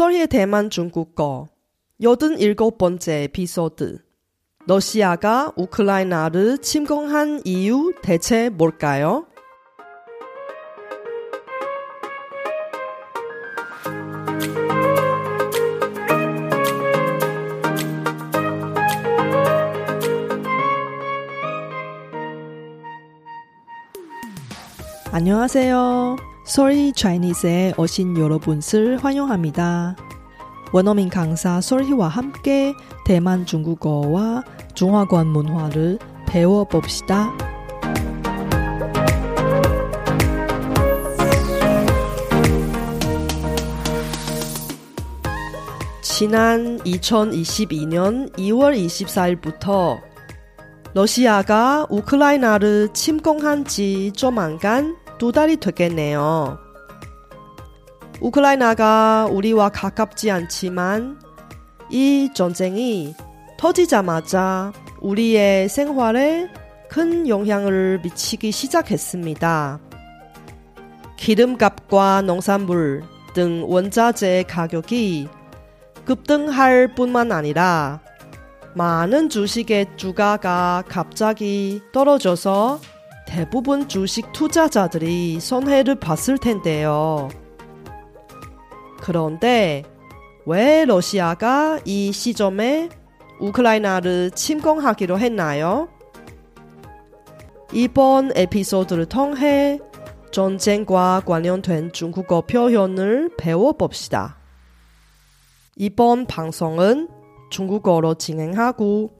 소리의 대만 중국어 87번째 에피소드 러시아가 우크라이나를 침공한 이유 대체 뭘까요? 안녕하세요. 소리 차이니스에 오신 여러분을 환영합니다. 원어민 강사 소리와 함께 대만 중국어와 중화권 문화를 배워봅시다. 지난 2022년 2월 24일부터 러시아가 우크라이나를 침공한 지 조만간 두 달이 되겠네요. 우크라이나가 우리와 가깝지 않지만 이 전쟁이 터지자마자 우리의 생활에 큰 영향을 미치기 시작했습니다. 기름값과 농산물 등 원자재 가격이 급등할 뿐만 아니라 많은 주식의 주가가 갑자기 떨어져서 대부분 주식 투자자들이 손해를 봤을 텐데요. 그런데 왜 러시아가 이 시점에 우크라이나를 침공하기로 했나요? 이번 에피소드를 통해 전쟁과 관련된 중국어 표현을 배워봅시다. 이번 방송은 중국어로 진행하고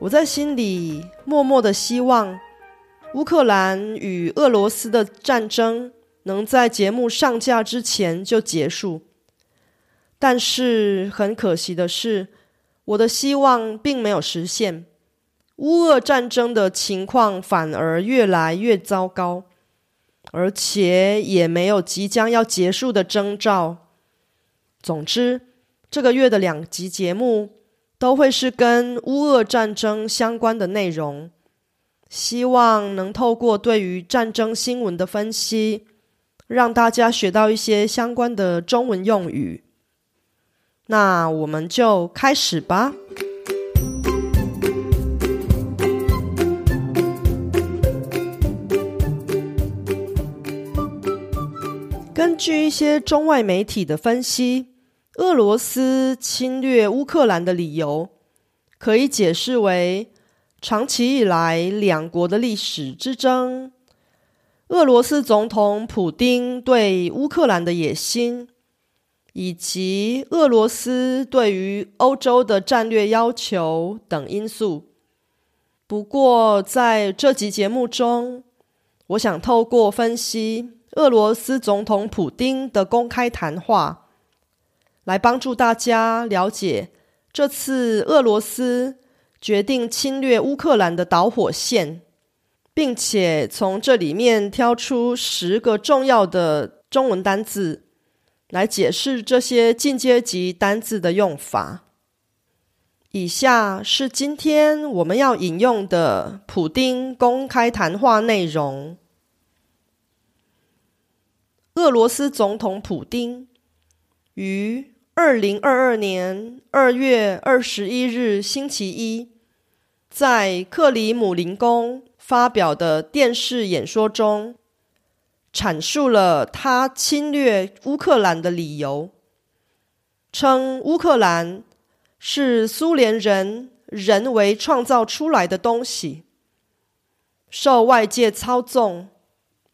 我在心里默默的希望，乌克兰与俄罗斯的战争能在节目上架之前就结束。但是很可惜的是，我的希望并没有实现。乌俄战争的情况反而越来越糟糕，而且也没有即将要结束的征兆。总之，这个月的两集节目都会是跟乌俄战争相关的内容，希望能透过对于战争新闻的分析，让大家学到一些相关的中文用语。那我们就开始吧。根据一些中外媒体的分析，俄罗斯侵略乌克兰的理由可以解释为长期以来两国的历史之争、俄罗斯总统普丁对乌克兰的野心，以及俄罗斯对于欧洲的战略要求等因素。不过，在这集节目中，我想透过分析。俄罗斯总统普京的公开谈话，来帮助大家了解这次俄罗斯决定侵略乌克兰的导火线，并且从这里面挑出十个重要的中文单字，来解释这些进阶级单字的用法。以下是今天我们要引用的普丁公开谈话内容。俄罗斯总统普京于二零二二年二月二十一日星期一，在克里姆林宫发表的电视演说中，阐述了他侵略乌克兰的理由，称乌克兰是苏联人人为创造出来的东西，受外界操纵，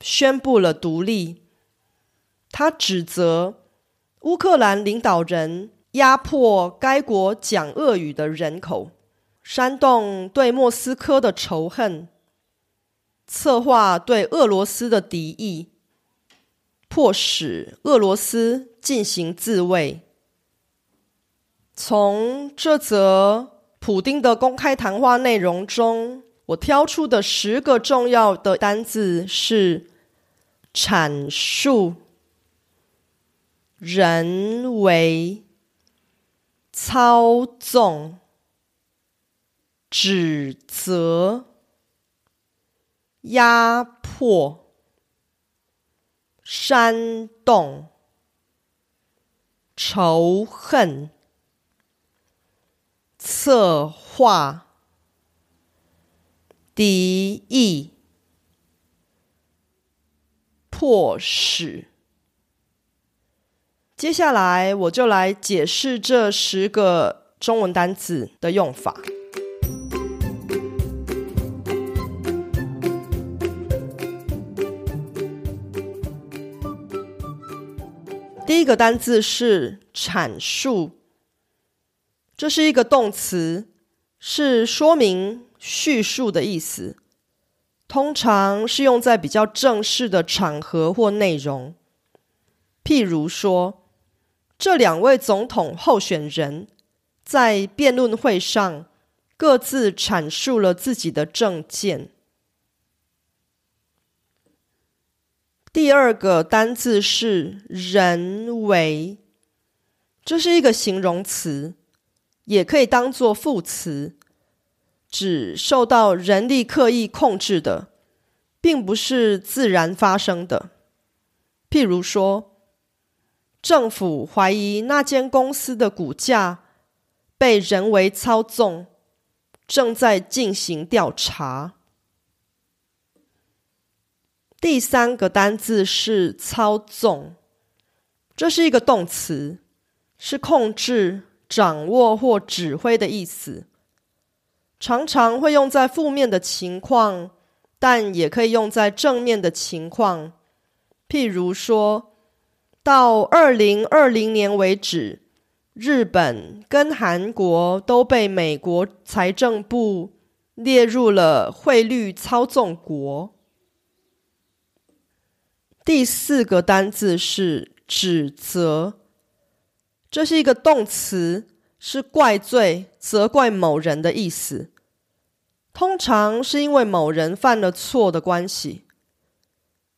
宣布了独立。他指责乌克兰领导人压迫该国讲俄语的人口，煽动对莫斯科的仇恨，策划对俄罗斯的敌意，迫使俄罗斯进行自卫。从这则普丁的公开谈话内容中，我挑出的十个重要的单字是：阐述、人为、操纵、指责、压迫、煽动、仇恨。策划、敌意、迫使。接下来，我就来解释这十个中文单词的用法。第一个单字是阐述。这是一个动词，是说明、叙述的意思，通常是用在比较正式的场合或内容。譬如说，这两位总统候选人在辩论会上各自阐述了自己的政见。第二个单字是“人为”，这是一个形容词。也可以当做副词，指受到人力刻意控制的，并不是自然发生的。譬如说，政府怀疑那间公司的股价被人为操纵，正在进行调查。第三个单字是“操纵”，这是一个动词，是控制。掌握或指挥的意思，常常会用在负面的情况，但也可以用在正面的情况。譬如说，到二零二零年为止，日本跟韩国都被美国财政部列入了汇率操纵国。第四个单字是指责。这是一个动词，是怪罪、责怪某人的意思。通常是因为某人犯了错的关系。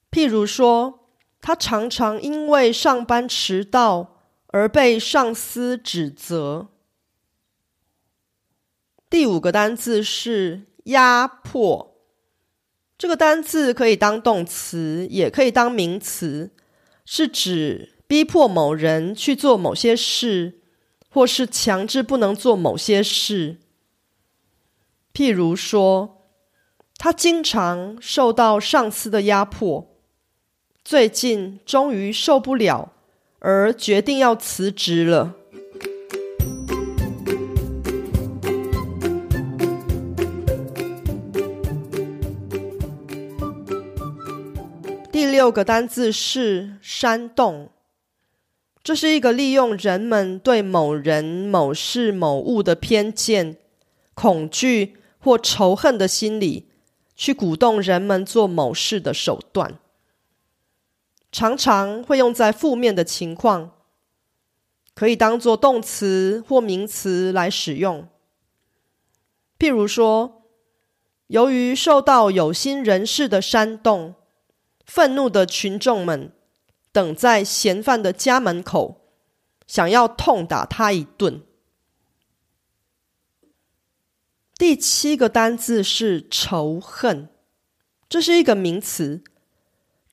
譬如说，他常常因为上班迟到而被上司指责。第五个单字是压迫。这个单字可以当动词，也可以当名词，是指。逼迫某人去做某些事，或是强制不能做某些事。譬如说，他经常受到上司的压迫，最近终于受不了，而决定要辞职了。第六个单字是煽动。这是一个利用人们对某人、某事、某物的偏见、恐惧或仇恨的心理，去鼓动人们做某事的手段。常常会用在负面的情况，可以当做动词或名词来使用。譬如说，由于受到有心人士的煽动，愤怒的群众们。等在嫌犯的家门口，想要痛打他一顿。第七个单字是仇恨，这是一个名词，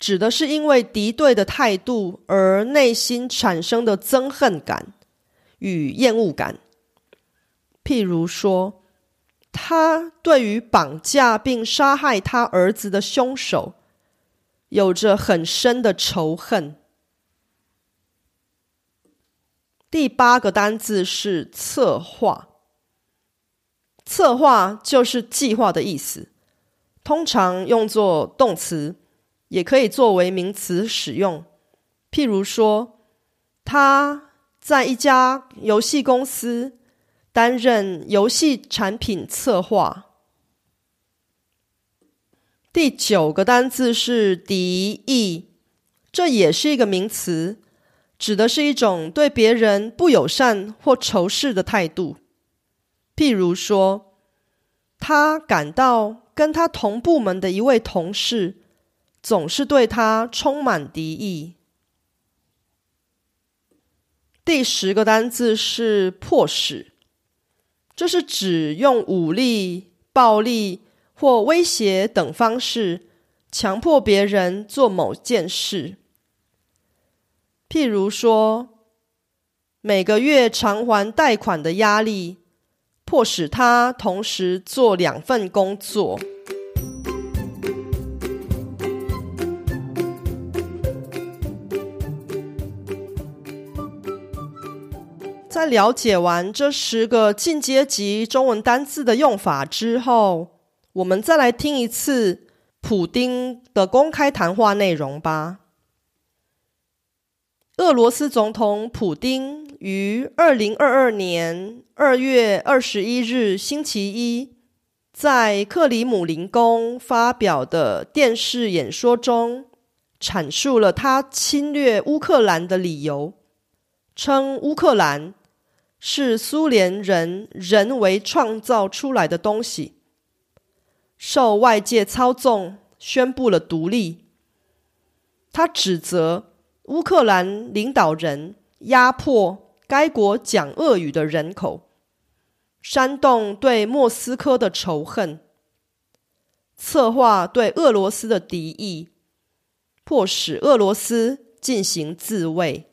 指的是因为敌对的态度而内心产生的憎恨感与厌恶感。譬如说，他对于绑架并杀害他儿子的凶手。有着很深的仇恨。第八个单字是策划，策划就是计划的意思，通常用作动词，也可以作为名词使用。譬如说，他在一家游戏公司担任游戏产品策划。第九个单字是敌意，这也是一个名词，指的是一种对别人不友善或仇视的态度。譬如说，他感到跟他同部门的一位同事总是对他充满敌意。第十个单字是“迫使”，这是指用武力、暴力或威胁等方式强迫别人做某件事。譬如说，每个月偿还贷款的压力，迫使他同时做两份工作。了解完这十个进阶级中文单字的用法之后，我们再来听一次普丁的公开谈话内容吧。俄罗斯总统普丁于二零二二年二月二十一日星期一在克里姆林宫发表的电视演说中，阐述了他侵略乌克兰的理由，称乌克兰是苏联人人为创造出来的东西，受外界操纵，宣布了独立。他指责。乌克兰领导人压迫该国讲俄语的人口，煽动对莫斯科的仇恨，策划对俄罗斯的敌意，迫使俄罗斯进行自卫。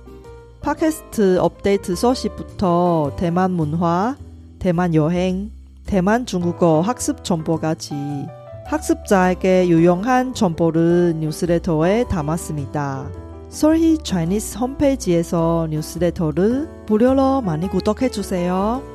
팟캐스트 업데이트 소식부터 대만 문화, 대만 여행, 대만 중국어 학습 정보까지 학습자에게 유용한 정보를 뉴스레터에 담았습니다. 솔희 차이니스 홈페이지에서 뉴스레터를 무료로 많이 구독해주세요.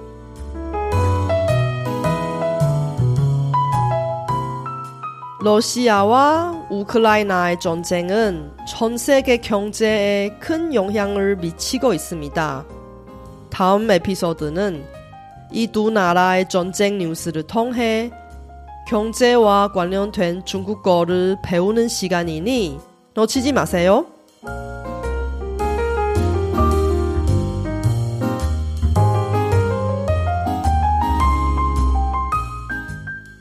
러시아와 우크라이나의 전쟁은 전 세계 경제에 큰 영향을 미치고 있습니다. 다음 에피소드는 이 두 나라의 전쟁 뉴스를 통해 경제와 관련된 중국어를 배우는 시간이니 놓치지 마세요.